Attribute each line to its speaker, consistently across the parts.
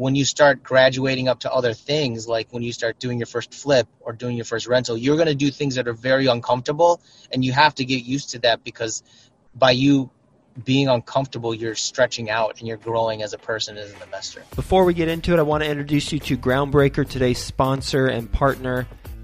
Speaker 1: when you start graduating up to other things, like when you start doing your first flip or doing your first rental, you're going to do things that are very uncomfortable. And you have to get used to that because by you being uncomfortable, you're stretching out and you're growing as a person, as an investor.
Speaker 2: Before we get into it, I want to introduce you to Groundbreaker, today's sponsor and partner.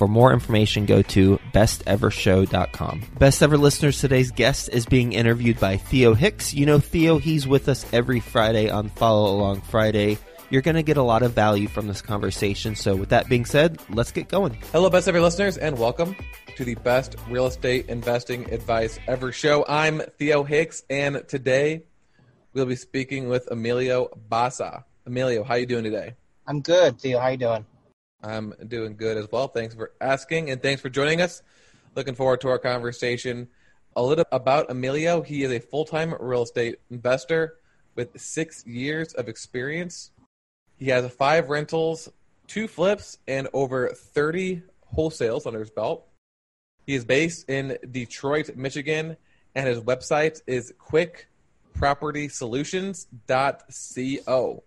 Speaker 2: For more information, go to bestevershow.com. Best ever listeners, today's guest is being interviewed by Theo Hicks. You know Theo, he's with us every Friday on Follow Along Friday. You're going to get a lot of value from this conversation. So, with that being said, let's get going.
Speaker 3: Hello, best ever listeners, and welcome to the best real estate investing advice ever show. I'm Theo Hicks, and today we'll be speaking with Emilio Basa. Emilio, how you doing today?
Speaker 1: I'm good, Theo. How you doing?
Speaker 3: I'm doing good as well. Thanks for asking and thanks for joining us. Looking forward to our conversation. A little about Emilio. He is a full time real estate investor with six years of experience. He has five rentals, two flips, and over 30 wholesales under his belt. He is based in Detroit, Michigan, and his website is quickpropertysolutions.co.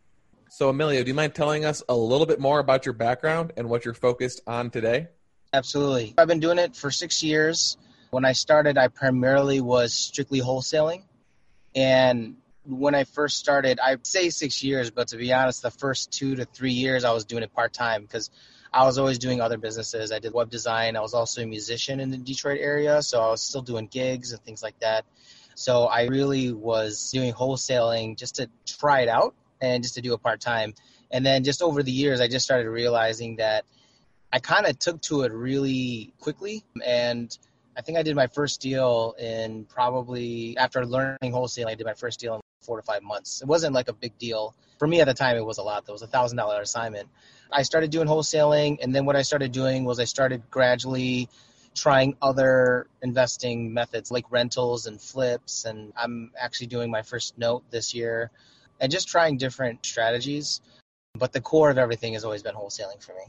Speaker 3: So, Emilio, do you mind telling us a little bit more about your background and what you're focused on today?
Speaker 1: Absolutely. I've been doing it for six years. When I started, I primarily was strictly wholesaling. And when I first started, I say six years, but to be honest, the first two to three years, I was doing it part time because I was always doing other businesses. I did web design. I was also a musician in the Detroit area, so I was still doing gigs and things like that. So I really was doing wholesaling just to try it out and just to do it part time. And then just over the years, I just started realizing that I kind of took to it really quickly. And I think I did my first deal in probably after learning wholesaling, I did my first deal in four to five months. It wasn't like a big deal. For me at the time, it was a lot. That was a thousand dollar assignment. I started doing wholesaling. And then what I started doing was I started gradually trying other investing methods like rentals and flips. And I'm actually doing my first note this year and just trying different strategies. But the core of everything has always been wholesaling for me.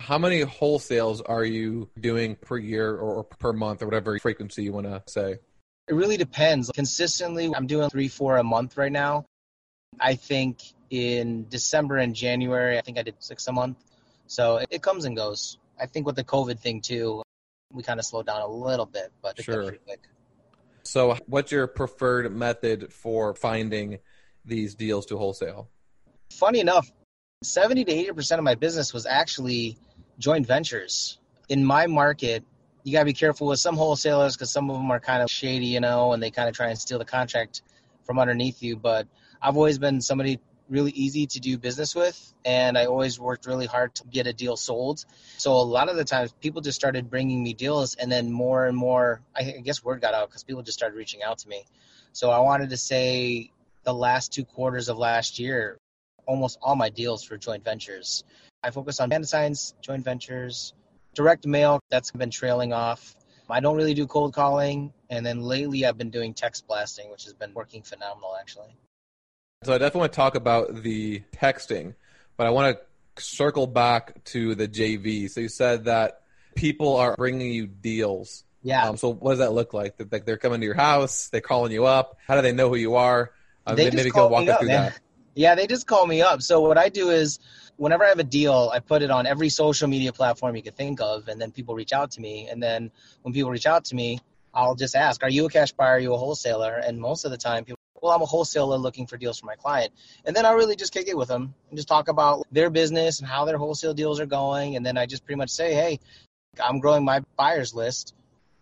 Speaker 3: How many wholesales are you doing per year or per month or whatever frequency you want to say?
Speaker 1: It really depends. Consistently, I'm doing three, four a month right now. I think in December and January, I think I did six a month. So it, comes and goes. I think with the COVID thing too, we kind of slowed down a little bit, but
Speaker 3: Sure.
Speaker 1: quick.
Speaker 3: So, what's your preferred method for finding these deals to wholesale?
Speaker 1: funny enough, 70 to 80% of my business was actually joint ventures. In my market, you got to be careful with some wholesalers because some of them are kind of shady, you know, and they kind of try and steal the contract from underneath you. But I've always been somebody really easy to do business with, and I always worked really hard to get a deal sold. So a lot of the times, people just started bringing me deals, and then more and more, I guess word got out because people just started reaching out to me. So I wanted to say the last two quarters of last year, almost all my deals for joint ventures. I focus on signs, joint ventures, direct mail, that's been trailing off. I don't really do cold calling. And then lately I've been doing text blasting, which has been working phenomenal actually.
Speaker 3: So, I definitely want to talk about the texting, but I want to circle back to the JV. So, you said that people are bringing you deals.
Speaker 1: Yeah.
Speaker 3: Um, so, what does that look like? Like they're coming to your house, they're calling you up. How do they know who you are?
Speaker 1: They just call
Speaker 3: walk
Speaker 1: me up,
Speaker 3: through
Speaker 1: man.
Speaker 3: that.
Speaker 1: Yeah, they just call me up. So what I do is whenever I have a deal, I put it on every social media platform you could think of, and then people reach out to me. And then when people reach out to me, I'll just ask, "Are you a cash buyer? Are you a wholesaler?" And most of the time, people, well, I'm a wholesaler looking for deals for my client. And then I really just kick it with them and just talk about their business and how their wholesale deals are going. And then I just pretty much say, "Hey, I'm growing my buyers list,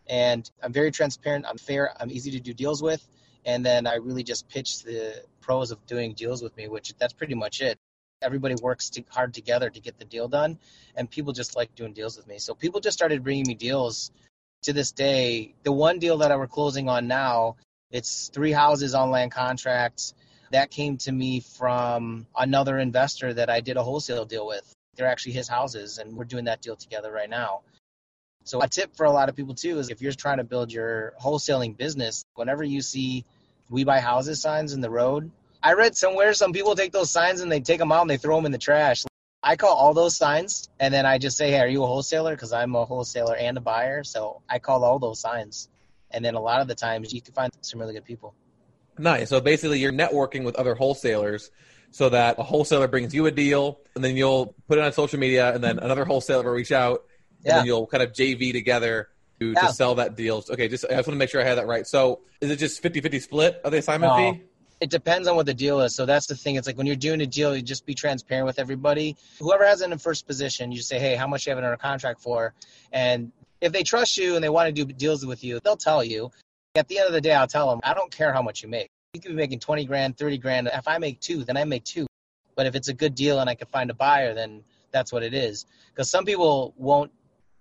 Speaker 1: and I'm very transparent. I'm fair. I'm easy to do deals with." And then I really just pitch the pros of doing deals with me, which that's pretty much it. Everybody works to, hard together to get the deal done, and people just like doing deals with me. So people just started bringing me deals. To this day, the one deal that I were closing on now, it's three houses on land contracts. That came to me from another investor that I did a wholesale deal with. They're actually his houses, and we're doing that deal together right now. So a tip for a lot of people too is if you're trying to build your wholesaling business, whenever you see "We Buy Houses" signs in the road, I read somewhere some people take those signs and they take them out and they throw them in the trash. I call all those signs and then I just say, "Hey, are you a wholesaler?" Because I'm a wholesaler and a buyer, so I call all those signs. And then a lot of the times you can find some really good people.
Speaker 3: Nice. So basically, you're networking with other wholesalers so that a wholesaler brings you a deal, and then you'll put it on social media, and then another wholesaler will reach out, and
Speaker 1: Yeah.
Speaker 3: then you'll kind of JV together to,
Speaker 1: Yeah.
Speaker 3: to sell that deal. Okay, just I just want to make sure I had that right. So is it just 50-50 split of the assignment
Speaker 1: No.
Speaker 3: fee?
Speaker 1: it depends on what the deal is. So that's the thing. It's like when you're doing a deal, you just be transparent with everybody. Whoever has it in first position, you say, hey, how much you have it under contract for? And if they trust you and they want to do deals with you, they'll tell you. At the end of the day, I'll tell them, I don't care how much you make. You could be making 20 grand, 30 grand. If I make two, then I make two. But if it's a good deal and I can find a buyer, then that's what it is. Because some people won't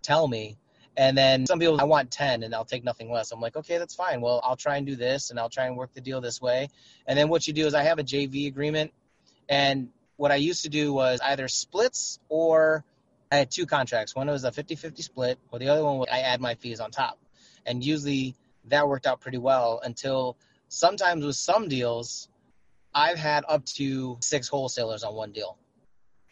Speaker 1: tell me and then some people, I want 10 and I'll take nothing less. I'm like, okay, that's fine. Well, I'll try and do this and I'll try and work the deal this way. And then what you do is I have a JV agreement. And what I used to do was either splits or I had two contracts. One was a 50 50 split, or the other one was I add my fees on top. And usually that worked out pretty well until sometimes with some deals, I've had up to six wholesalers on one deal.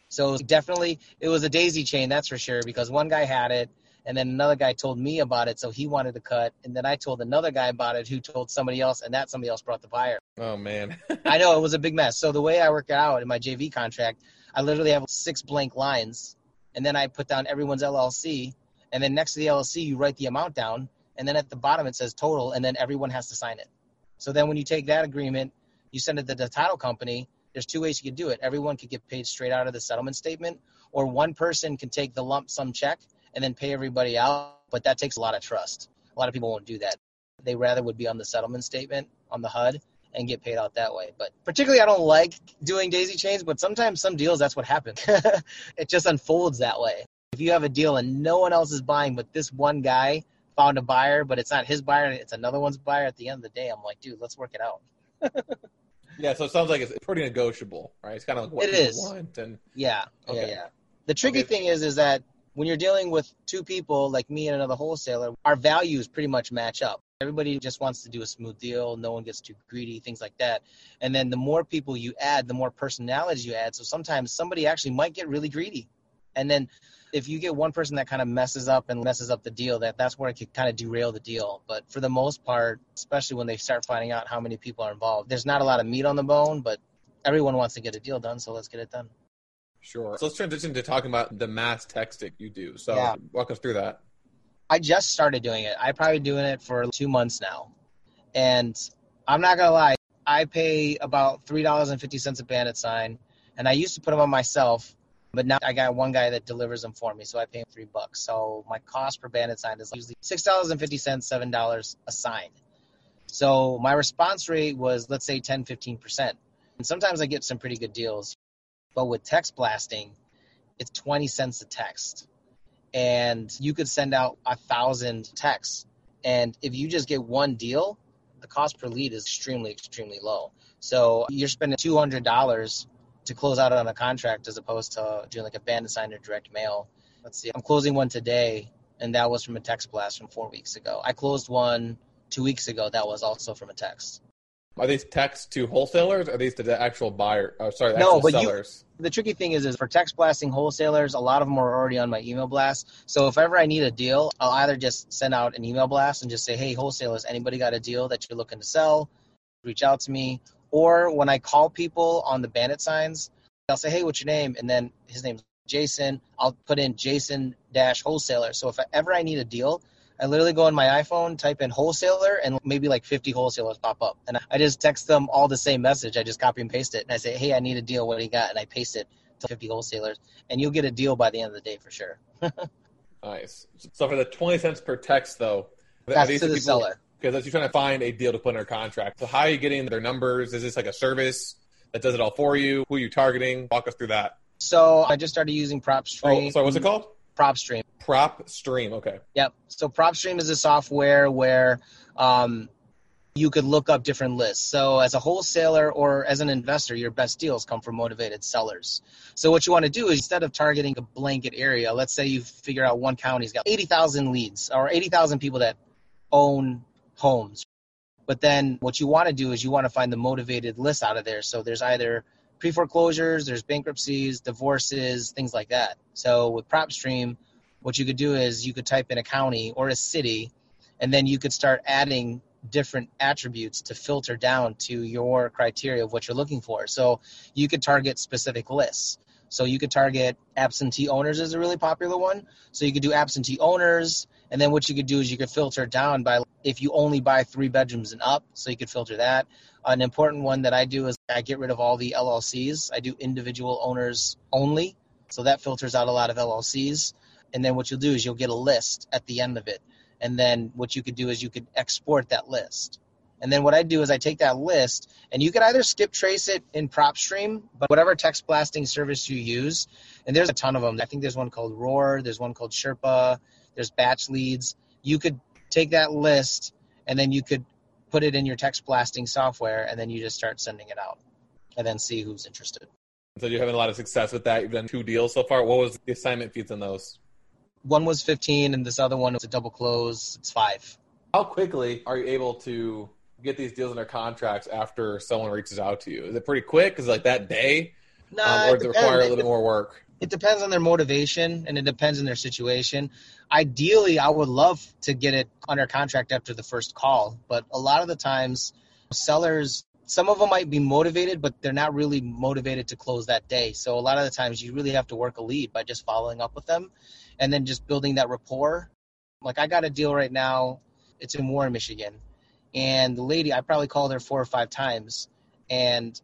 Speaker 1: So definitely it was a daisy chain, that's for sure, because one guy had it and then another guy told me about it, so he wanted to cut, and then I told another guy about it who told somebody else, and that somebody else brought the buyer.
Speaker 3: Oh man.
Speaker 1: I know it was a big mess. So the way I work it out in my JV contract, I literally have six blank lines, and then I put down everyone's LLC, and then next to the LLC you write the amount down, and then at the bottom it says total, and then everyone has to sign it. So then when you take that agreement, you send it to the title company. There's two ways you could do it. Everyone could get paid straight out of the settlement statement, or one person can take the lump sum check and then pay everybody out. But that takes a lot of trust. A lot of people won't do that. They rather would be on the settlement statement on the HUD and get paid out that way. But particularly, I don't like doing daisy chains, but sometimes some deals, that's what happens. it just unfolds that way. If you have a deal and no one else is buying, but this one guy found a buyer, but it's not his buyer, it's another one's buyer, at the end of the day, I'm like, dude, let's work it out.
Speaker 3: yeah. So it sounds like it's pretty negotiable, right? It's kind of like what
Speaker 1: It
Speaker 3: want, and
Speaker 1: Yeah,
Speaker 3: Okay.
Speaker 1: yeah, yeah. The tricky
Speaker 3: Okay.
Speaker 1: thing is, is that when you're dealing with two people like me and another wholesaler, our values pretty much match up. Everybody just wants to do a smooth deal. No one gets too greedy, things like that. And then the more people you add, the more personalities you add. So sometimes somebody actually might get really greedy. And then if you get one person that kind of messes up and messes up the deal, that that's where it could kind of derail the deal. But for the most part, especially when they start finding out how many people are involved, there's not a lot of meat on the bone, but everyone wants to get a deal done, so let's get it done.
Speaker 3: Sure. So let's transition to talking about the mass texting you do. So
Speaker 1: Yeah.
Speaker 3: walk us through that.
Speaker 1: I just started doing it. I probably doing it for two months now, and I'm not gonna lie. I pay about three dollars and fifty cents a bandit sign, and I used to put them on myself, but now I got one guy that delivers them for me, so I pay him three bucks. So my cost per bandit sign is usually six dollars and fifty cents, seven dollars a sign. So my response rate was let's say 10, 15 percent, and sometimes I get some pretty good deals. But with text blasting, it's twenty cents a text and you could send out a thousand texts. And if you just get one deal, the cost per lead is extremely, extremely low. So you're spending two hundred dollars to close out on a contract as opposed to doing like a bandit sign or direct mail. Let's see, I'm closing one today, and that was from a text blast from four weeks ago. I closed one two weeks ago. That was also from a text.
Speaker 3: Are these texts to wholesalers or are these to the actual buyer? Oh, sorry, the
Speaker 1: No,
Speaker 3: actual
Speaker 1: but you- the tricky thing is, is for text blasting wholesalers, a lot of them are already on my email blast. So if ever I need a deal, I'll either just send out an email blast and just say, "Hey, wholesalers, anybody got a deal that you're looking to sell? Reach out to me." Or when I call people on the bandit signs, I'll say, "Hey, what's your name?" And then his name's Jason. I'll put in Jason dash wholesaler. So if ever I need a deal, I literally go on my iPhone, type in wholesaler, and maybe like 50 wholesalers pop up. And I just text them all the same message. I just copy and paste it. And I say, hey, I need a deal. What do you got? And I paste it to 50 wholesalers. And you'll get a deal by the end of the day for sure.
Speaker 3: Nice. So for the 20 cents per text, though,
Speaker 1: That's to the
Speaker 3: people-
Speaker 1: seller.
Speaker 3: Because that's you're trying to find a deal to put in their contract. So how are you getting their numbers? Is this like a service that does it all for you? Who are you targeting? Walk us through that.
Speaker 1: So I just started using PropStream.
Speaker 3: Oh, sorry, what's it called?
Speaker 1: PropStream.
Speaker 3: Prop Stream. Okay.
Speaker 1: Yep. So PropStream is a software where um, you could look up different lists. So as a wholesaler or as an investor, your best deals come from motivated sellers. So what you want to do is instead of targeting a blanket area, let's say you figure out one county's got 80,000 leads or 80,000 people that own homes. But then what you want to do is you want to find the motivated list out of there. So there's either pre foreclosures, there's bankruptcies, divorces, things like that. So with PropStream, what you could do is you could type in a county or a city, and then you could start adding different attributes to filter down to your criteria of what you're looking for. So you could target specific lists. So you could target absentee owners is a really popular one. So you could do absentee owners, and then what you could do is you could filter down by if you only buy three bedrooms and up. So you could filter that. An important one that I do is I get rid of all the LLCs. I do individual owners only. So that filters out a lot of LLCs. And then what you'll do is you'll get a list at the end of it. And then what you could do is you could export that list. And then what I do is I take that list and you can either skip trace it in PropStream, but whatever text blasting service you use, and there's a ton of them. I think there's one called Roar, there's one called Sherpa, there's Batch Leads. You could take that list and then you could put it in your text blasting software and then you just start sending it out and then see who's interested.
Speaker 3: So you're having a lot of success with that. You've done two deals so far. What was the assignment fees on those?
Speaker 1: One was 15 and this other one was a double close. It's five.
Speaker 3: How quickly are you able to get these deals in their contracts after someone reaches out to you? Is it pretty quick? Is it like that day?
Speaker 1: No,
Speaker 3: Um, or does it
Speaker 1: depends.
Speaker 3: require a little bit more work?
Speaker 1: it depends on their motivation and it depends on their situation. Ideally, I would love to get it under contract after the first call, but a lot of the times, sellers, some of them might be motivated, but they're not really motivated to close that day. So a lot of the times, you really have to work a lead by just following up with them and then just building that rapport. Like I got a deal right now, it's in Warren, Michigan, and the lady, I probably called her four or five times, and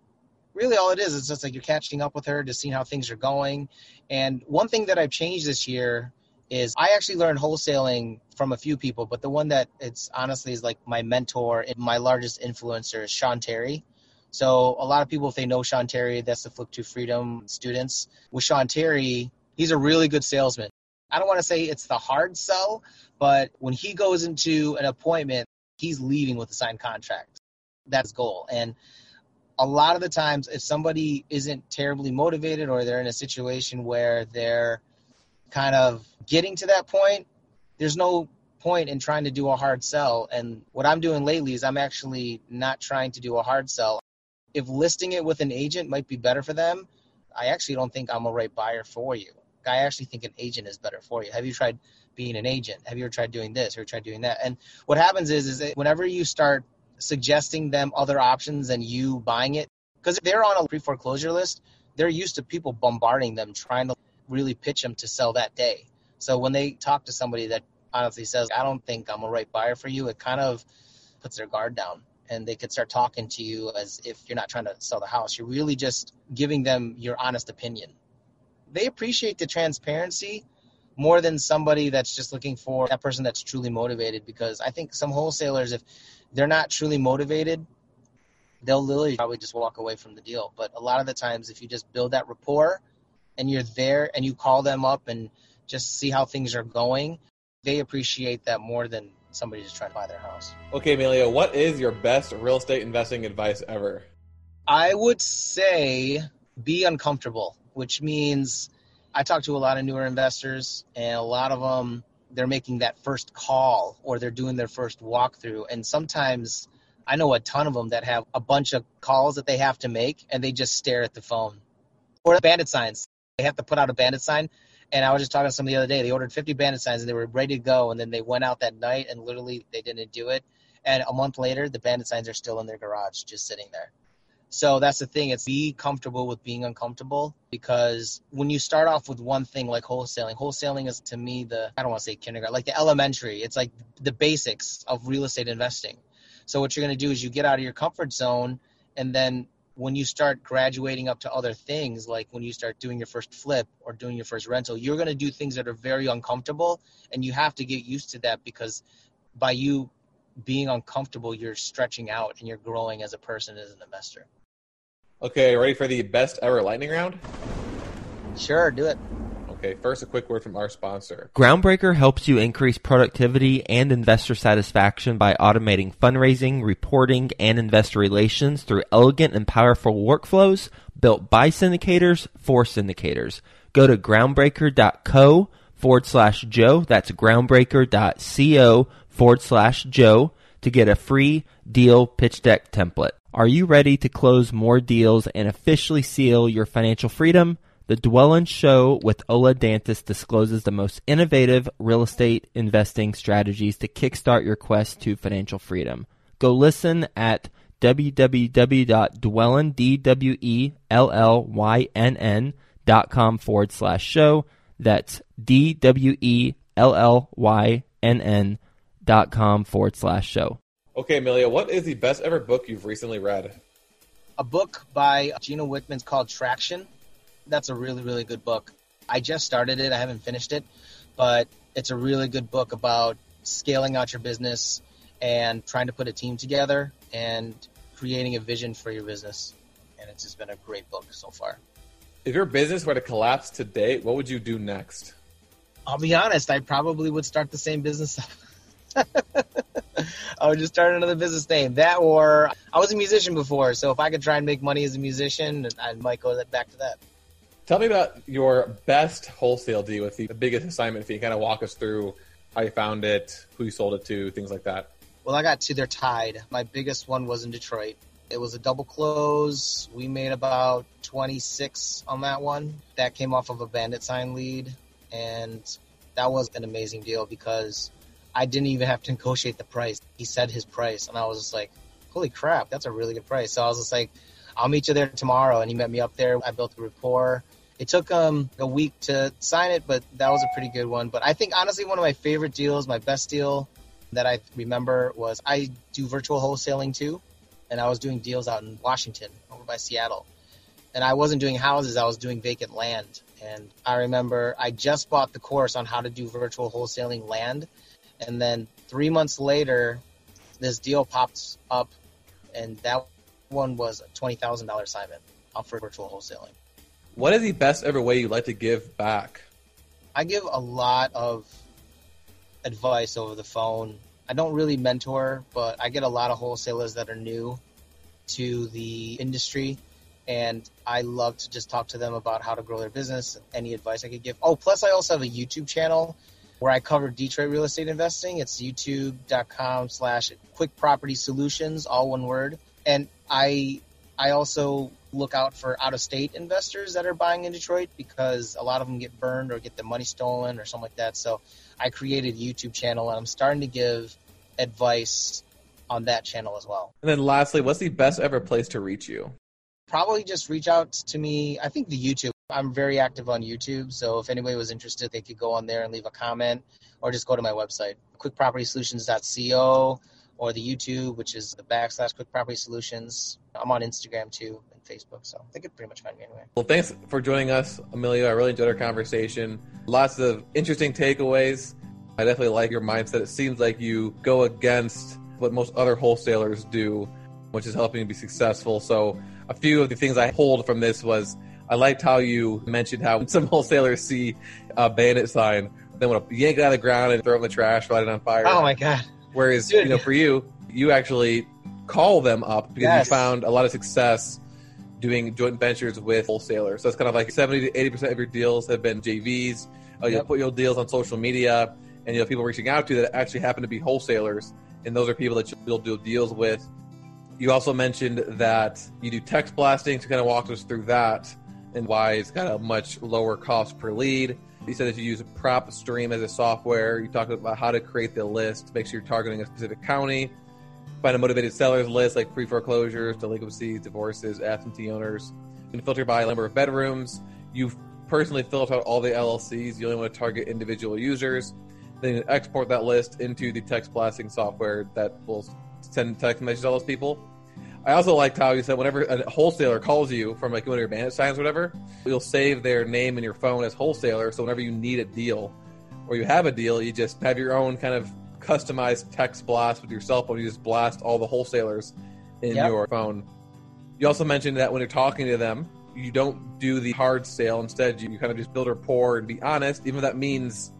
Speaker 1: really all it is is just like you're catching up with her to see how things are going. And one thing that I've changed this year is I actually learned wholesaling from a few people, but the one that it's honestly is like my mentor and my largest influencer is Sean Terry. So a lot of people, if they know Sean Terry, that's the Flip to Freedom students. With Sean Terry, he's a really good salesman. I don't want to say it's the hard sell, but when he goes into an appointment, he's leaving with a signed contract. That's goal. And a lot of the times if somebody isn't terribly motivated or they're in a situation where they're kind of getting to that point there's no point in trying to do a hard sell and what i'm doing lately is i'm actually not trying to do a hard sell if listing it with an agent might be better for them i actually don't think i'm a right buyer for you i actually think an agent is better for you have you tried being an agent have you ever tried doing this or tried doing that and what happens is is that whenever you start suggesting them other options and you buying it, Because they're on a pre foreclosure list, they're used to people bombarding them, trying to really pitch them to sell that day. So when they talk to somebody that honestly says, I don't think I'm a right buyer for you, it kind of puts their guard down and they could start talking to you as if you're not trying to sell the house. You're really just giving them your honest opinion. They appreciate the transparency more than somebody that's just looking for that person that's truly motivated because I think some wholesalers if they're not truly motivated they'll literally probably just walk away from the deal but a lot of the times if you just build that rapport and you're there and you call them up and just see how things are going they appreciate that more than somebody just trying to buy their house.
Speaker 3: Okay, Emilio, what is your best real estate investing advice ever?
Speaker 1: I would say be uncomfortable, which means I talk to a lot of newer investors, and a lot of them they're making that first call or they're doing their first walkthrough, and sometimes I know a ton of them that have a bunch of calls that they have to make, and they just stare at the phone or bandit signs. They have to put out a bandit sign and I was just talking to somebody the other day. They ordered 50 bandit signs and they were ready to go, and then they went out that night and literally they didn't do it. And a month later, the bandit signs are still in their garage, just sitting there. So that's the thing. It's be comfortable with being uncomfortable because when you start off with one thing like wholesaling, wholesaling is to me the I don't want to say kindergarten, like the elementary. It's like the basics of real estate investing. So what you're going to do is you get out of your comfort zone and then when you start graduating up to other things, like when you start doing your first flip or doing your first rental, you're going to do things that are very uncomfortable. And you have to get used to that because by you being uncomfortable, you're stretching out and you're growing as a person, as an investor.
Speaker 3: Okay, ready for the best ever lightning round?
Speaker 1: Sure, do it.
Speaker 3: Okay, first, a quick word from our sponsor.
Speaker 2: Groundbreaker helps you increase productivity and investor satisfaction by automating fundraising, reporting, and investor relations through elegant and powerful workflows built by syndicators for syndicators. Go to groundbreaker.co forward slash Joe. That's groundbreaker.co forward slash Joe to get a free deal pitch deck template. Are you ready to close more deals and officially seal your financial freedom? The Dwellynn Show with Ola Dantis discloses the most innovative real estate investing strategies to kickstart your quest to financial freedom. Go listen at www.dwellynn, D-W-E-L-L-Y-N-N dot com forward slash show. That's D-W-E-L-L-Y-N-N dot com forward slash show.
Speaker 3: Okay, Emilio, what is the best ever book you've recently read?
Speaker 1: A book by Gino Wickman's called Traction that's a really really good book. I just started it. I haven't finished it, but it's a really good book about scaling out your business and trying to put a team together and creating a vision for your business. And it's just been a great book so far.
Speaker 3: If your business were to collapse today, what would you do next?
Speaker 1: I'll be honest, I probably would start the same business. I would just start another business name. That or I was a musician before, so if I could try and make money as a musician, I might go back to that.
Speaker 3: Tell me about your best wholesale deal with the biggest assignment fee. Kind of walk us through how you found it, who you sold it to, things like that.
Speaker 1: Well, I got two. They're tied. My biggest one was in Detroit. It was a double close. We made about 26 on that one. That came off of a bandit sign lead. And that was an amazing deal because I didn't even have to negotiate the price. He said his price. And I was just like, holy crap, that's a really good price. So I was just like, I'll meet you there tomorrow. And he met me up there. I built the rapport. It took um, a week to sign it, but that was a pretty good one. But I think honestly, one of my favorite deals, my best deal that I remember was I do virtual wholesaling too, and I was doing deals out in Washington over by Seattle. And I wasn't doing houses, I was doing vacant land. And I remember I just bought the course on how to do virtual wholesaling land. And then three months later, this deal pops up, and that one was a twenty thousand dollar assignment for virtual wholesaling.
Speaker 3: What is the best ever way you like to give back?
Speaker 1: I give a lot of advice over the phone. I don't really mentor, but I get a lot of wholesalers that are new to the industry and I love to just talk to them about how to grow their business, any advice I could give. Oh, plus I also have a YouTube channel where I cover Detroit real estate investing. It's youtube.com slash quick property solutions, all one word and I I also look out for out of state investors that are buying in Detroit because a lot of them get burned or get the money stolen or something like that. So I created a YouTube channel and I'm starting to give advice on that channel as well.
Speaker 3: And then lastly, what's the best ever place to reach you?
Speaker 1: probably just reach out to me. I think the YouTube. I'm very active on YouTube, so if anybody was interested, they could go on there and leave a comment, or just go to my website, quickpropertysolutions.co, or the YouTube, which is the backslash Quick Property Solutions. I'm on Instagram too and Facebook, so they could pretty much find me anywhere.
Speaker 3: Well, thanks for joining us, Emilio. I really enjoyed our conversation. Lots of interesting takeaways. I definitely like your mindset. It seems like you go against what most other wholesalers do, which is helping you be successful. So, a few of the things I pulled from this was I liked how you mentioned how some wholesalers see a bandit sign, then want to yank it out of the ground and throw it in the trash, light it on fire.
Speaker 1: Oh my god!
Speaker 3: Whereas, Dude. you know, for you, you actually call them up because yes. you found a lot of success doing joint ventures with wholesalers. So it's kind of like 70 to 80% of your deals have been JVs. Uh, you'll put your deals on social media and you have people reaching out to you that actually happen to be wholesalers. And those are people that you'll do deals with. You also mentioned that you do text blasting to kind of walk us through that and why it's got a much lower cost per lead. You said that you use a PropStream as a software. You talked about how to create the list, make sure you're targeting a specific county, find a motivated sellers list like pre foreclosures, delinquencies, divorces, absentee owners. Can filter by number of bedrooms. You personally filter out all the LLCs. You only want to target individual users. Then export that list into the text blasting software that will send text messages to all those people. I also liked how you said whenever a wholesaler calls you from like one of your bandit signs or whatever, you'll save their name in your phone as wholesaler. So whenever you need a deal or you have a deal, you just have your own kind of customized text blast with your cell phone. You just blast all the wholesalers in yep. your phone. You also mentioned that when you're talking to them, you don't do the hard sale. Instead, you, you kind of just build rapport and be honest, even if that means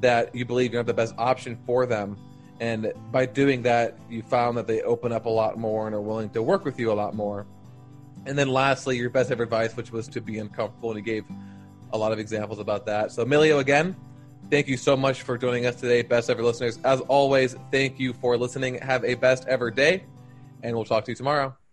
Speaker 3: that you believe you have the best option for them and by doing that, you found that they open up a lot more and are willing to work with you a lot more. And then lastly, your best ever advice, which was to be uncomfortable, and he gave a lot of examples about that. So, Emilio, again, thank you so much for joining us today, best ever listeners. As always, thank you for listening. Have a best ever day, and we'll talk to you tomorrow.